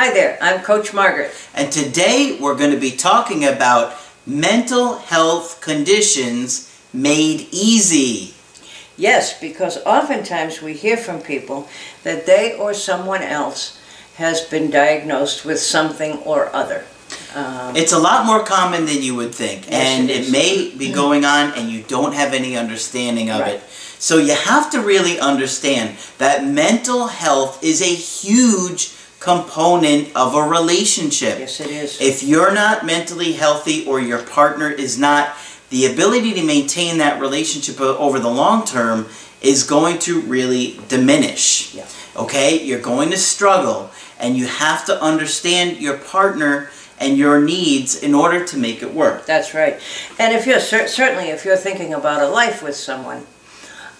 Hi there, I'm Coach Margaret. And today we're going to be talking about mental health conditions made easy. Yes, because oftentimes we hear from people that they or someone else has been diagnosed with something or other. Um, it's a lot more common than you would think, yes, and it, it may be going on and you don't have any understanding of right. it. So you have to really understand that mental health is a huge component of a relationship. Yes, it is. If you're not mentally healthy or your partner is not, the ability to maintain that relationship over the long term is going to really diminish. Yeah. Okay? You're going to struggle, and you have to understand your partner and your needs in order to make it work. That's right. And if you're certainly if you're thinking about a life with someone,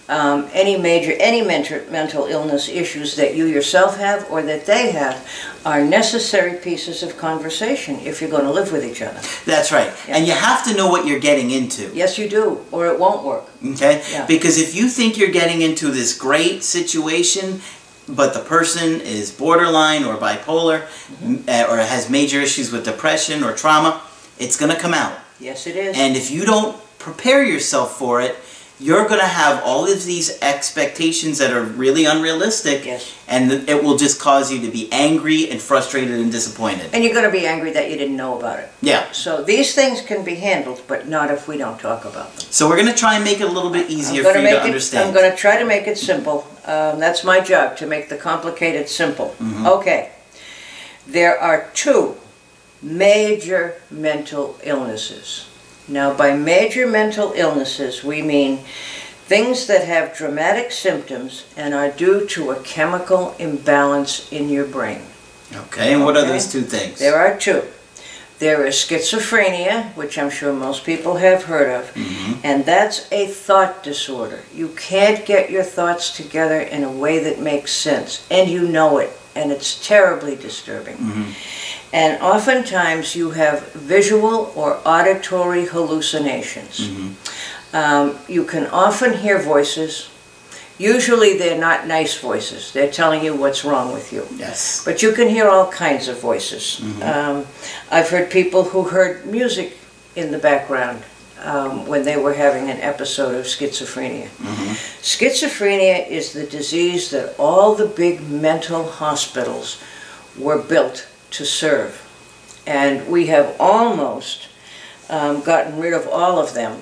um, any major, any mental, mental illness issues that you yourself have or that they have are necessary pieces of conversation if you're going to live with each other. That's right. Yeah. And you have to know what you're getting into. Yes, you do, or it won't work. Okay? Yeah. Because if you think you're getting into this great situation, but the person is borderline or bipolar mm-hmm. or has major issues with depression or trauma, it's going to come out. Yes, it is. And if you don't prepare yourself for it, you're going to have all of these expectations that are really unrealistic yes. and it will just cause you to be angry and frustrated and disappointed. And you're going to be angry that you didn't know about it. Yeah. So these things can be handled but not if we don't talk about them. So we're going to try and make it a little bit easier for you to it, understand. I'm going to try to make it simple. Um, that's my job to make the complicated simple. Mm-hmm. okay. There are two major mental illnesses now, by major mental illnesses, we mean things that have dramatic symptoms and are due to a chemical imbalance in your brain. Okay, and what okay? are those two things? There are two. There is schizophrenia, which I'm sure most people have heard of, mm-hmm. and that's a thought disorder. You can't get your thoughts together in a way that makes sense, and you know it, and it's terribly disturbing. Mm-hmm. And oftentimes you have visual or auditory hallucinations. Mm-hmm. Um, you can often hear voices. Usually they're not nice voices. They're telling you what's wrong with you. Yes. But you can hear all kinds of voices. Mm-hmm. Um, I've heard people who heard music in the background um, when they were having an episode of schizophrenia. Mm-hmm. Schizophrenia is the disease that all the big mental hospitals were built to serve. And we have almost um, gotten rid of all of them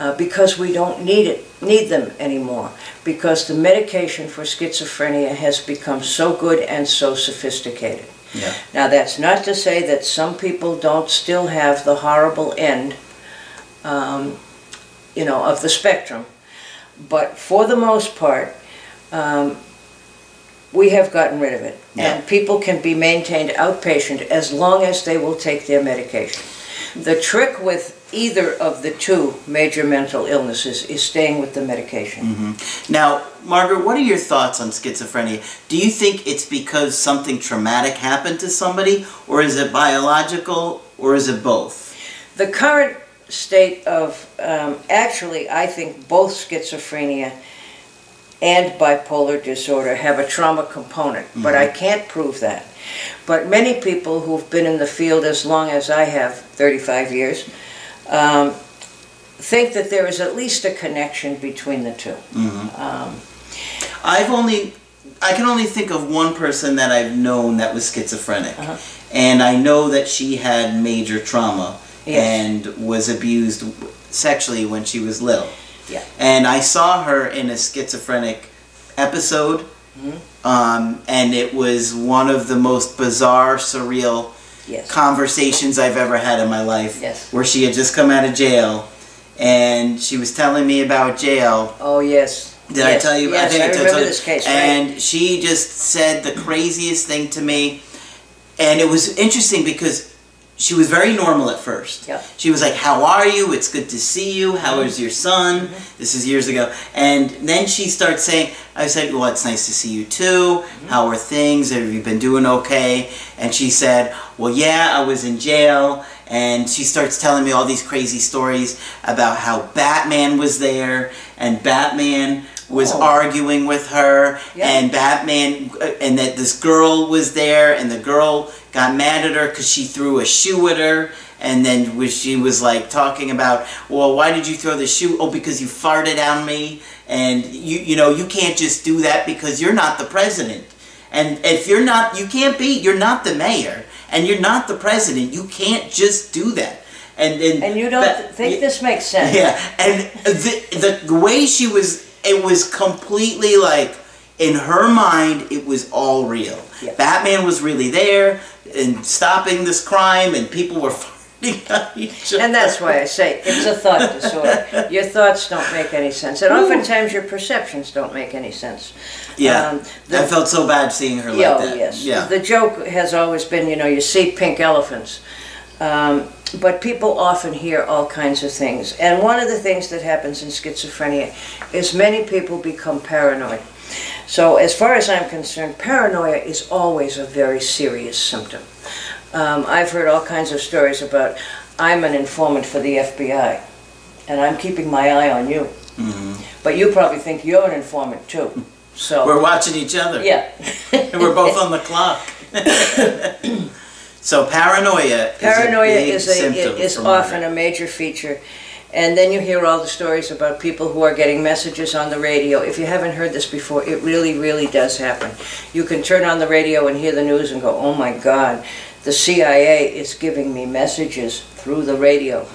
uh, because we don't need it, need them anymore. Because the medication for schizophrenia has become so good and so sophisticated. Yeah. Now that's not to say that some people don't still have the horrible end, um, you know, of the spectrum, but for the most part, um, we have gotten rid of it. Yeah. And people can be maintained outpatient as long as they will take their medication. The trick with either of the two major mental illnesses is staying with the medication. Mm-hmm. Now, Margaret, what are your thoughts on schizophrenia? Do you think it's because something traumatic happened to somebody, or is it biological, or is it both? The current state of, um, actually, I think both schizophrenia and bipolar disorder have a trauma component, mm-hmm. but I mm-hmm. can't prove that. But many people who've been in the field as long as I have, 35 years, um, think that there is at least a connection between the 2 mm-hmm. um, I've only, I can only think of one person that I've known that was schizophrenic, uh-huh. and I know that she had major trauma yes. and was abused sexually when she was little. Yeah. And I saw her in a schizophrenic episode, mm-hmm. um, and it was one of the most bizarre, surreal yes. conversations I've ever had in my life. Yes. Where she had just come out of jail, and she was telling me about jail. Oh yes. Did yes. I tell you? Yes, I, think I, I remember this case. And right? she just said the craziest thing to me, and it was interesting because she was very normal at first. Yeah. She was like, "How are you? It's good to see you. How is your son?" This is years ago, and then she starts saying, "I said, well, it's nice to see you too. How are things? Have you been doing okay?" And she said, "Well, yeah, I was in jail." And she starts telling me all these crazy stories about how Batman was there, and Batman was Oh. arguing with her, Yeah. and Batman, uh, and that this girl was there, and the girl got mad at her because she threw a shoe at her, and then she was like talking about, well, why did you throw the shoe? Oh, because you farted on me, and you, you know, you can't just do that because you're not the president, and if you're not, you can't be, you're not the mayor, and you're not the president, you can't just do that. And, and, And you don't Ba- think this makes sense? yeah, and the the way she was, it was completely like in her mind, it was all real. Batman was really there and stopping this crime, and people were fighting on each other. And that's why I say it's a thought disorder. Your thoughts don't make any sense, and oftentimes your perceptions don't make any sense. Yeah, Um, the- I felt so bad seeing her like Yeah, that. oh, yes. Yeah. The joke has always been, you know, you see pink elephants. Um, but people often hear all kinds of things. And one of the things that happens in schizophrenia is many people become paranoid. So, as far as I'm concerned, paranoia is always a very serious symptom. Um, I've heard all kinds of stories about I'm an informant for the FBI, and I'm keeping my eye on you. Mhm. But you probably think you're an informant too. So, We're watching each other. yeah. And we're both on the clock. so paranoia. Paranoia is a, is, a, is often a major feature. And then you hear all the stories about people who are getting messages on the radio. If you haven't heard this before, it really, really does happen. You can turn on the radio and hear the news and go, oh my God, the CIA is giving me messages through the radio,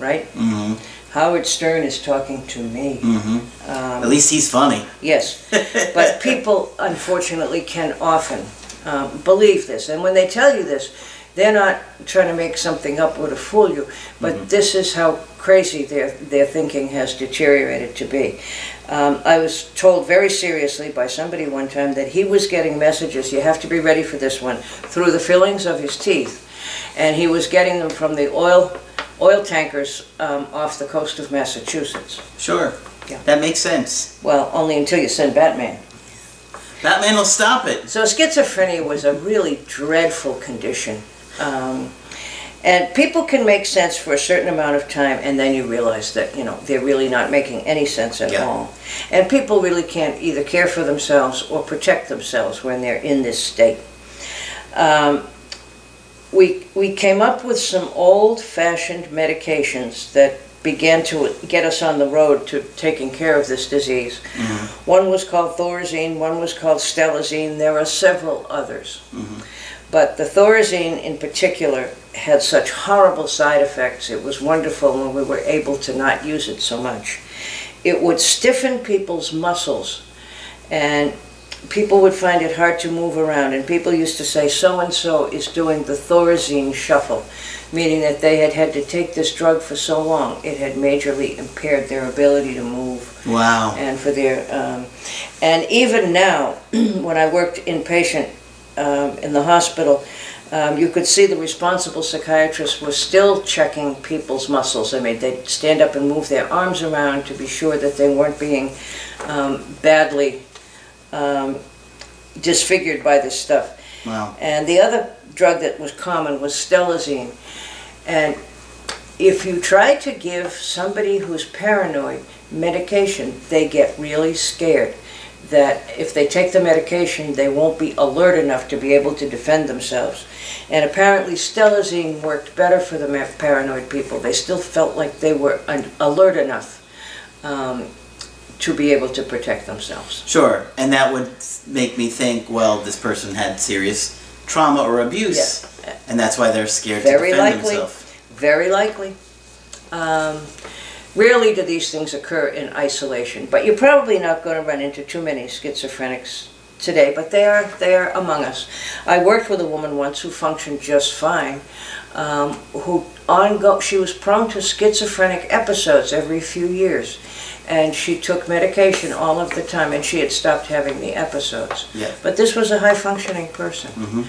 right? Mhm. Howard Stern is talking to me. Mhm. Um, At least he's funny. Yes, but people unfortunately can often um, believe this, and when they tell you this, they're not trying to make something up or to fool you, but this is how crazy their their thinking has deteriorated to be. Um, I was told very seriously by somebody one time that he was getting messages. You have to be ready for this one through the fillings of his teeth, and he was getting them from the oil oil tankers um, off the coast of Massachusetts. Sure. Yeah. That makes sense. Well, only until you send Batman. Batman will stop it. So schizophrenia was a really dreadful condition. Um, and people can make sense for a certain amount of time and then you realize that, you know, they're really not making any sense at Yeah. all. And people really can't either care for themselves or protect themselves when they're in this state. Um, we, we came up with some old-fashioned medications that began to get us on the road to taking care of this disease. One was called Thorazine, one was called Stelazine, there are several others. But the Thorazine in particular had such horrible side effects. It was wonderful when we were able to not use it so much. It would stiffen people's muscles and people would find it hard to move around and people used to say so and so is doing the Thorazine shuffle, meaning that they had had to take this drug for so long it had majorly impaired their ability to move Wow. and for their um, and even now when I worked inpatient um, in the hospital um, you could see the responsible psychiatrists were still checking people's muscles. I mean, they'd stand up and move their arms around to be sure that they weren't being um, badly um, disfigured by this stuff. Wow. And the other drug that was common was stelazine. And if you try to give somebody who's paranoid medication, they get really scared that if they take the medication, they won't be alert enough to be able to defend themselves. And apparently, stelazine worked better for the paranoid people. They still felt like they were un- alert enough um, to be able to protect themselves. Sure. And that would make me think, well, this person had serious trauma or abuse. And that's why they're scared Very to defend likely. themselves. Very likely. Um, rarely do these things occur in isolation, but you're probably not going to run into too many schizophrenics today, but they are they are among us. I worked with a woman once who functioned just fine, um, who ongo she was prone to schizophrenic episodes every few years, and she took medication all of the time, and she had stopped having the episodes. Yeah. But this was a high functioning person. Mm -hmm.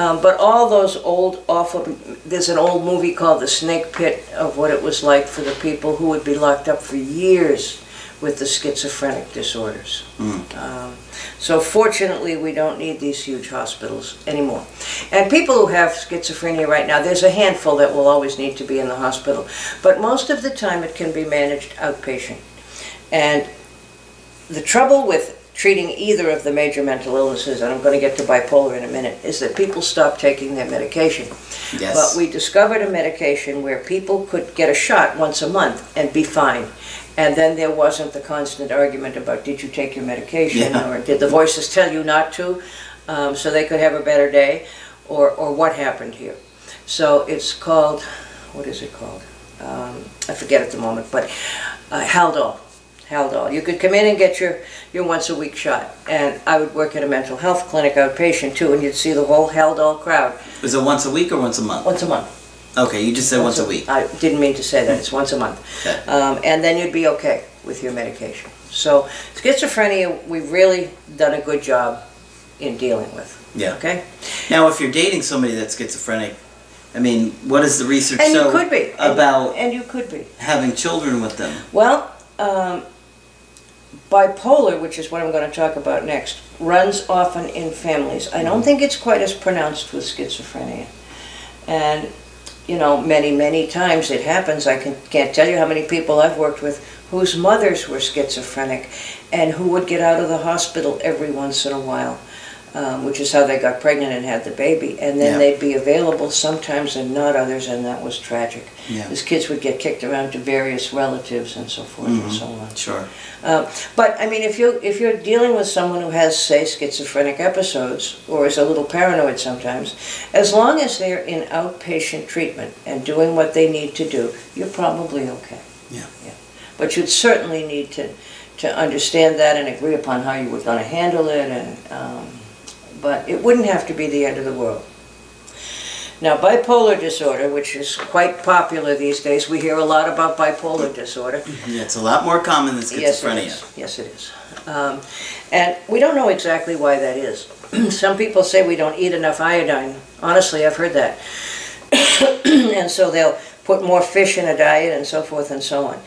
Um, but all those old awful. There's an old movie called The Snake Pit of what it was like for the people who would be locked up for years with the schizophrenic disorders. Mm. Um, so fortunately, we don't need these huge hospitals anymore. And people who have schizophrenia right now, there's a handful that will always need to be in the hospital. But most of the time, it can be managed outpatient. And the trouble with treating either of the major mental illnesses, and I'm going to get to bipolar in a minute, is that people stop taking their medication. Yes. But we discovered a medication where people could get a shot once a month and be fine. And then there wasn't the constant argument about did you take your medication Yeah. or did the voices tell you not to um, so they could have a better day or, or what happened here. So it's called, what is it called? Um, I forget at the moment, but uh, Haldol. Haldol. You could come in and get your, your once a week shot. And I would work at a mental health clinic outpatient too, and you'd see the whole Haldol crowd Is it once a week or once a month? once a month. Okay, you just said once a week. I didn't mean to say that, it's once a month. Okay. Um, and then you'd be okay with your medication. So schizophrenia, we've really done a good job in dealing with, Yeah. okay? Now, if you're dating somebody that's schizophrenic, I mean, what is the research And you could be. and- about And you could be. having children with them? Well, um, bipolar, which is what I'm going to talk about next, runs often in families. I don't mm-hmm. think it's quite as pronounced with schizophrenia. And, you know, many, many times it happens. I can, can't tell you how many people I've worked with whose mothers were schizophrenic and who would get out of the hospital every once in a while. Um, which is how they got pregnant and had the baby, and then Yeah. they'd be available sometimes and not others, and that was tragic. Yeah. These kids would get kicked around to various relatives and so forth and Mhm. so on. Sure. Uh, but I mean, if you if you're dealing with someone who has, say, schizophrenic episodes or is a little paranoid sometimes, as long as they're in outpatient treatment and doing what they need to do, you're probably okay. Yeah. Yeah. But you'd certainly need to to understand that and agree upon how you were going to handle it, and um, but it wouldn't have to be the end of the world. Now, bipolar disorder, which is quite popular these days, we hear a lot about bipolar disorder. Yeah, it's a lot more common than schizophrenia. Yes, it schizophrenia. Yes, it is. Um, and we don't know exactly why that is. Some people say we don't eat enough iodine. Honestly, I've heard that. and so they'll put more fish in a diet and so forth and so on.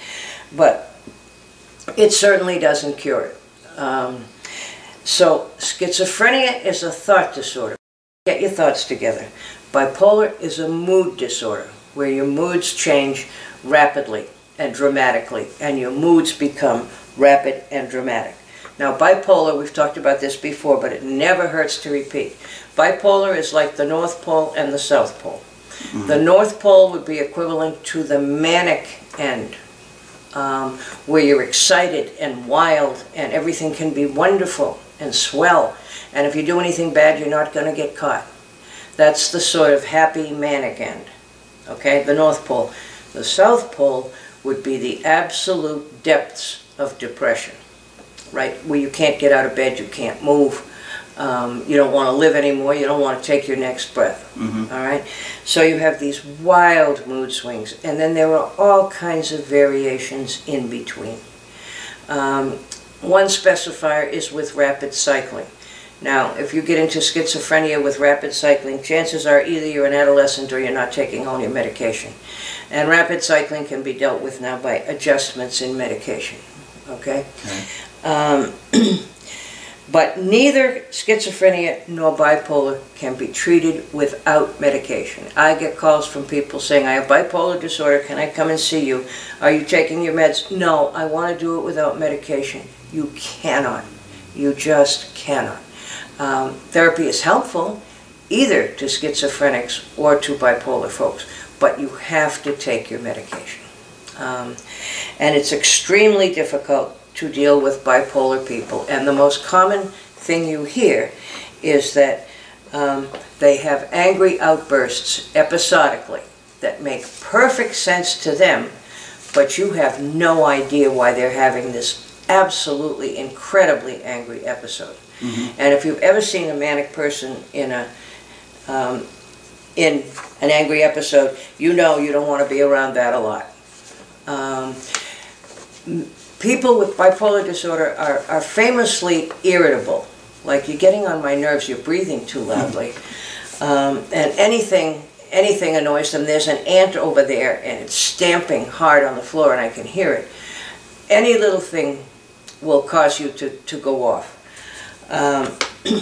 But it certainly doesn't cure it. Um, so schizophrenia is a thought disorder. Get your thoughts together. Bipolar is a mood disorder where your moods change rapidly and dramatically, and your moods become rapid and dramatic. Now, bipolar, we've talked about this before, but it never hurts to repeat. Bipolar is like the North Pole and the South Pole. The North Pole would be equivalent to the manic end, um, where you're excited and wild and everything can be wonderful and swell. And if you do anything bad, you're not going to get caught. That's the sort of happy manic end. Okay, the North Pole. The South Pole would be the absolute depths of depression, right? Where you can't get out of bed, you can't move, um, you don't want to live anymore, you don't want to take your next breath. Mhm. All right? So you have these wild mood swings, and then there are all kinds of variations in between. Um, one specifier is with rapid cycling. Now, if you get into schizophrenia with rapid cycling, chances are either you're an adolescent or you're not taking all your medication. And rapid cycling can be dealt with now by adjustments in medication. Okay? Okay. Um, but neither schizophrenia nor bipolar can be treated without medication. I get calls from people saying, I have bipolar disorder, can I come and see you? Are you taking your meds? No, I want to do it without medication. You cannot. You just cannot. Um, therapy is helpful either to schizophrenics or to bipolar folks, but you have to take your medication. Um, and it's extremely difficult to deal with bipolar people. And the most common thing you hear is that um, they have angry outbursts episodically that make perfect sense to them, but you have no idea why they're having this absolutely incredibly angry episode. And if you've ever seen a manic person in a um, in an angry episode, you know you don't want to be around that a lot. Um, people with bipolar disorder are, are famously irritable. Like you're getting on my nerves, you're breathing too loudly, um, and anything anything annoys them. There's an ant over there, and it's stamping hard on the floor, and I can hear it. Any little thing will cause you to, to go off. Um,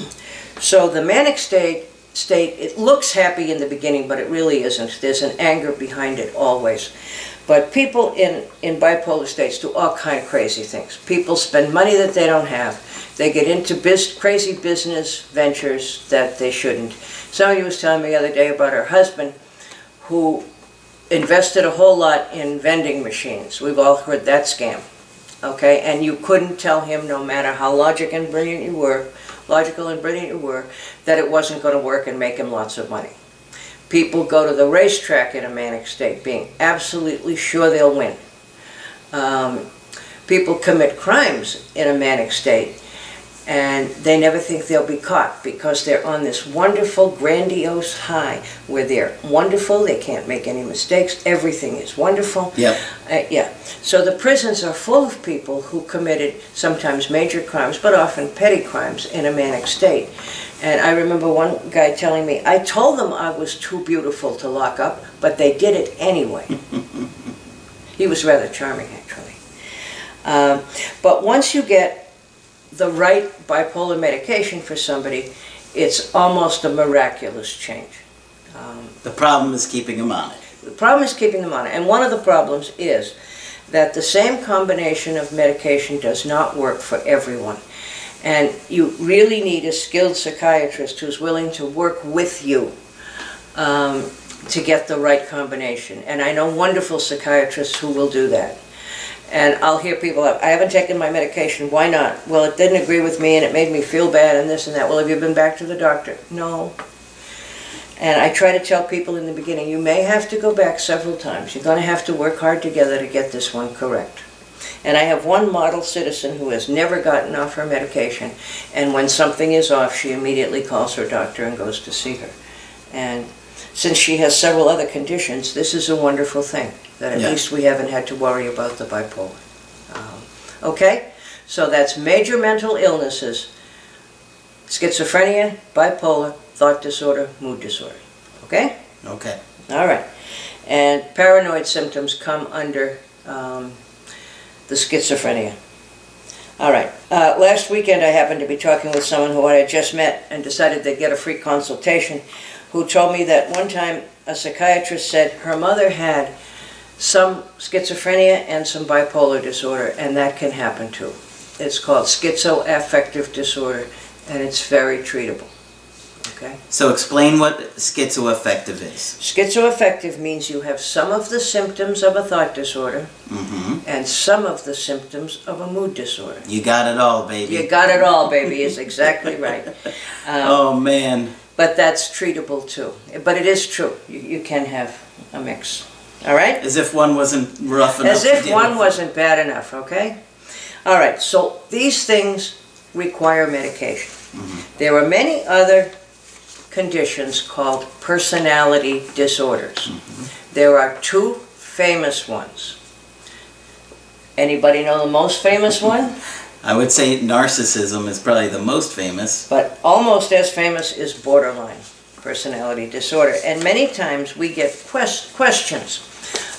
so the manic state state it looks happy in the beginning, but it really isn't. There's an anger behind it always. But people in, in bipolar states do all kind of crazy things. People spend money that they don't have. They get into biz, crazy business ventures that they shouldn't. Somebody was telling me the other day about her husband who invested a whole lot in vending machines. We've all heard that scam. Okay, and you couldn't tell him, no matter how logic and brilliant you were, logical and brilliant you were, that it wasn't going to work and make him lots of money. People go to the racetrack in a manic state, being absolutely sure they'll win. Um, people commit crimes in a manic state, and they never think they'll be caught because they're on this wonderful, grandiose high where they're wonderful, they can't make any mistakes, everything is wonderful. Yep. Uh, yeah. So the prisons are full of people who committed sometimes major crimes, but often petty crimes in a manic state. And I remember one guy telling me, I told them I was too beautiful to lock up, but they did it anyway. he was rather charming, actually. Um, but once you get the right bipolar medication for somebody, it's almost a miraculous change. Um, The problem is keeping them on it. the problem is keeping them on it. And one of the problems is that the same combination of medication does not work for everyone. And you really need a skilled psychiatrist who's willing to work with you um, to get the right combination. And I know wonderful psychiatrists who will do that. And I'll hear people, I haven't taken my medication, why not? Well, it didn't agree with me and it made me feel bad and this and that. Well, have you been back to the doctor? No. And I try to tell people in the beginning, you may have to go back several times. You're going to have to work hard together to get this one correct. And I have one model citizen who has never gotten off her medication, and when something is off, she immediately calls her doctor and goes to see her. And since she has several other conditions, this is a wonderful thing, that at Yeah. least we haven't had to worry about the bipolar. Um, okay? So that's major mental illnesses schizophrenia, bipolar, thought disorder, mood disorder. Okay? Okay. All right. And paranoid symptoms come under um, the schizophrenia. All right. Uh, last weekend, I happened to be talking with someone who I had just met and decided they'd get a free consultation, who told me that one time a psychiatrist said her mother had some schizophrenia and some bipolar disorder, and that can happen too. It's called schizoaffective disorder, and it's very treatable. Okay? So explain what schizoaffective is. Schizoaffective means you have some of the symptoms of a thought disorder hmm and some of the symptoms of a mood disorder. You got it all, baby. You got it all, baby, is exactly right. Um, oh man. But that's treatable too. But it is true. You, you can have a mix. All right? As if one wasn't rough enough. As to if deal one with. wasn't bad enough, okay? All right, so these things require medication. Mm-hmm. There are many other conditions called personality disorders. Mm-hmm. There are two famous ones. Anybody know the most famous one? I would say narcissism is probably the most famous. But almost as famous is borderline personality disorder. And many times we get quest- questions.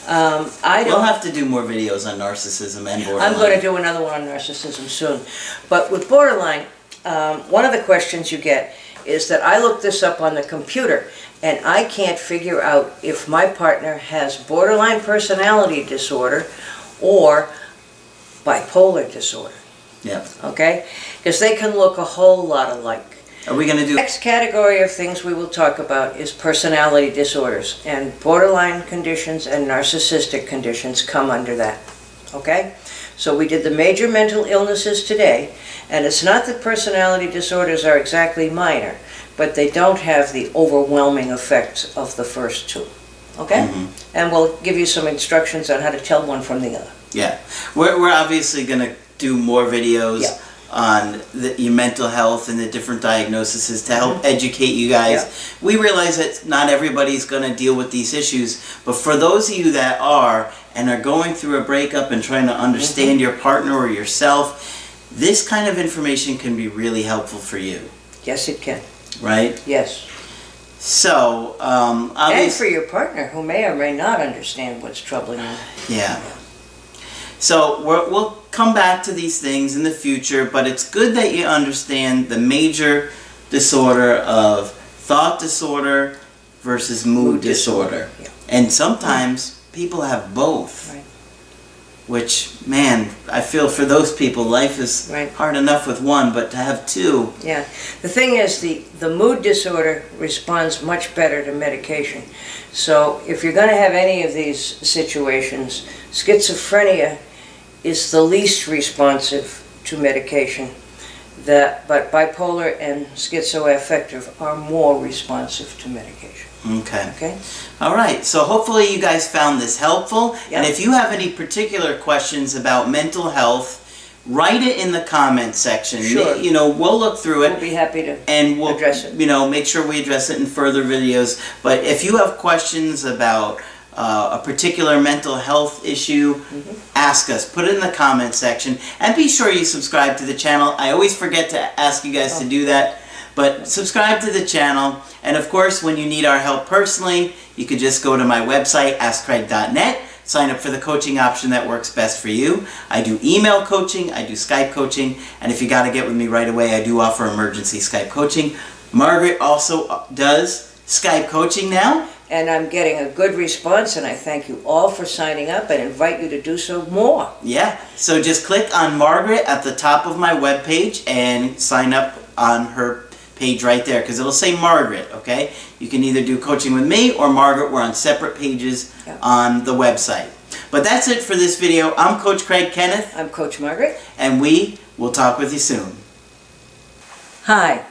Um, I don't We'll have to do more videos on narcissism and borderline. I'm going to do another one on narcissism soon. But with borderline, um, one of the questions you get is that I looked this up on the computer and I can't figure out if my partner has borderline personality disorder or bipolar disorder. Yeah. Okay? Because they can look a whole lot alike. Are we going to do? Next category of things we will talk about is personality disorders, and borderline conditions and narcissistic conditions come under that. Okay? So we did the major mental illnesses today, and it's not that personality disorders are exactly minor, but they don't have the overwhelming effects of the first two. Okay? Mhm. And we'll give you some instructions on how to tell one from the other. Yeah. We're we're obviously going to do more videos Yeah. On the, your mental health and the different diagnoses to help educate you guys. Mm-hmm. Yeah. We realize that not everybody's going to deal with these issues, but for those of you that are and are going through a breakup and trying to understand Mm-hmm. your partner or yourself, this kind of information can be really helpful for you, Yes, it can. right? Yes. So, um, And for your partner who may or may not understand what's troubling you. Yeah. So we're, we'll come back to these things in the future, but it's good that you understand the major disorder of thought disorder versus mood, Mood disorder. disorder, yeah. And sometimes people have both. Right. Which, man, I feel for those people, life is Right. hard enough with one, but to have two, Yeah. The thing is, the, the mood disorder responds much better to medication. So if you're going to have any of these situations, schizophrenia is the least responsive to medication. That, but bipolar and schizoaffective are more responsive to medication. okay. Okay? All right, so hopefully you guys found this helpful. And if you have any particular questions about mental health, write it in the comment section. Sure. You know, we'll look through it. We'll be happy to. and we'll address it. you know make sure we address it in further videos. But if you have questions about uh, a particular mental health issue, Mm-hmm. ask us. Put it in the comment section, and be sure you subscribe to the channel. I always forget to ask you guys to Oh. do that. But subscribe to the channel, and of course, when you need our help personally, you can just go to my website, askcraig.net, sign up for the coaching option that works best for you. I do email coaching, I do Skype coaching, and if you got to get with me right away, I do offer emergency Skype coaching. Margaret also does Skype coaching now. And I'm getting a good response, and I thank you all for signing up and invite you to do so more. Yeah, so just click on Margaret at the top of my webpage and sign up on her page right there because it'll say Margaret, okay? You can either do coaching with me or Margaret. We're on separate pages Yeah. on the website. But that's it for this video. I'm Coach Craig Kenneth, I'm Coach Margaret. and we will talk with you soon. Hi,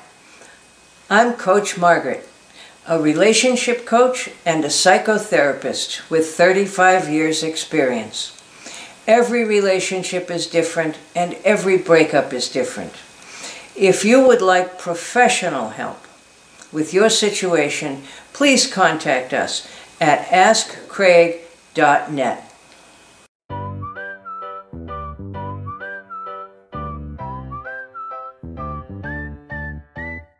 I'm Coach Margaret, a relationship coach and a psychotherapist with 35 years' experience. Every relationship is different and every breakup is different. If you would like professional help with your situation, please contact us at askcraig.net.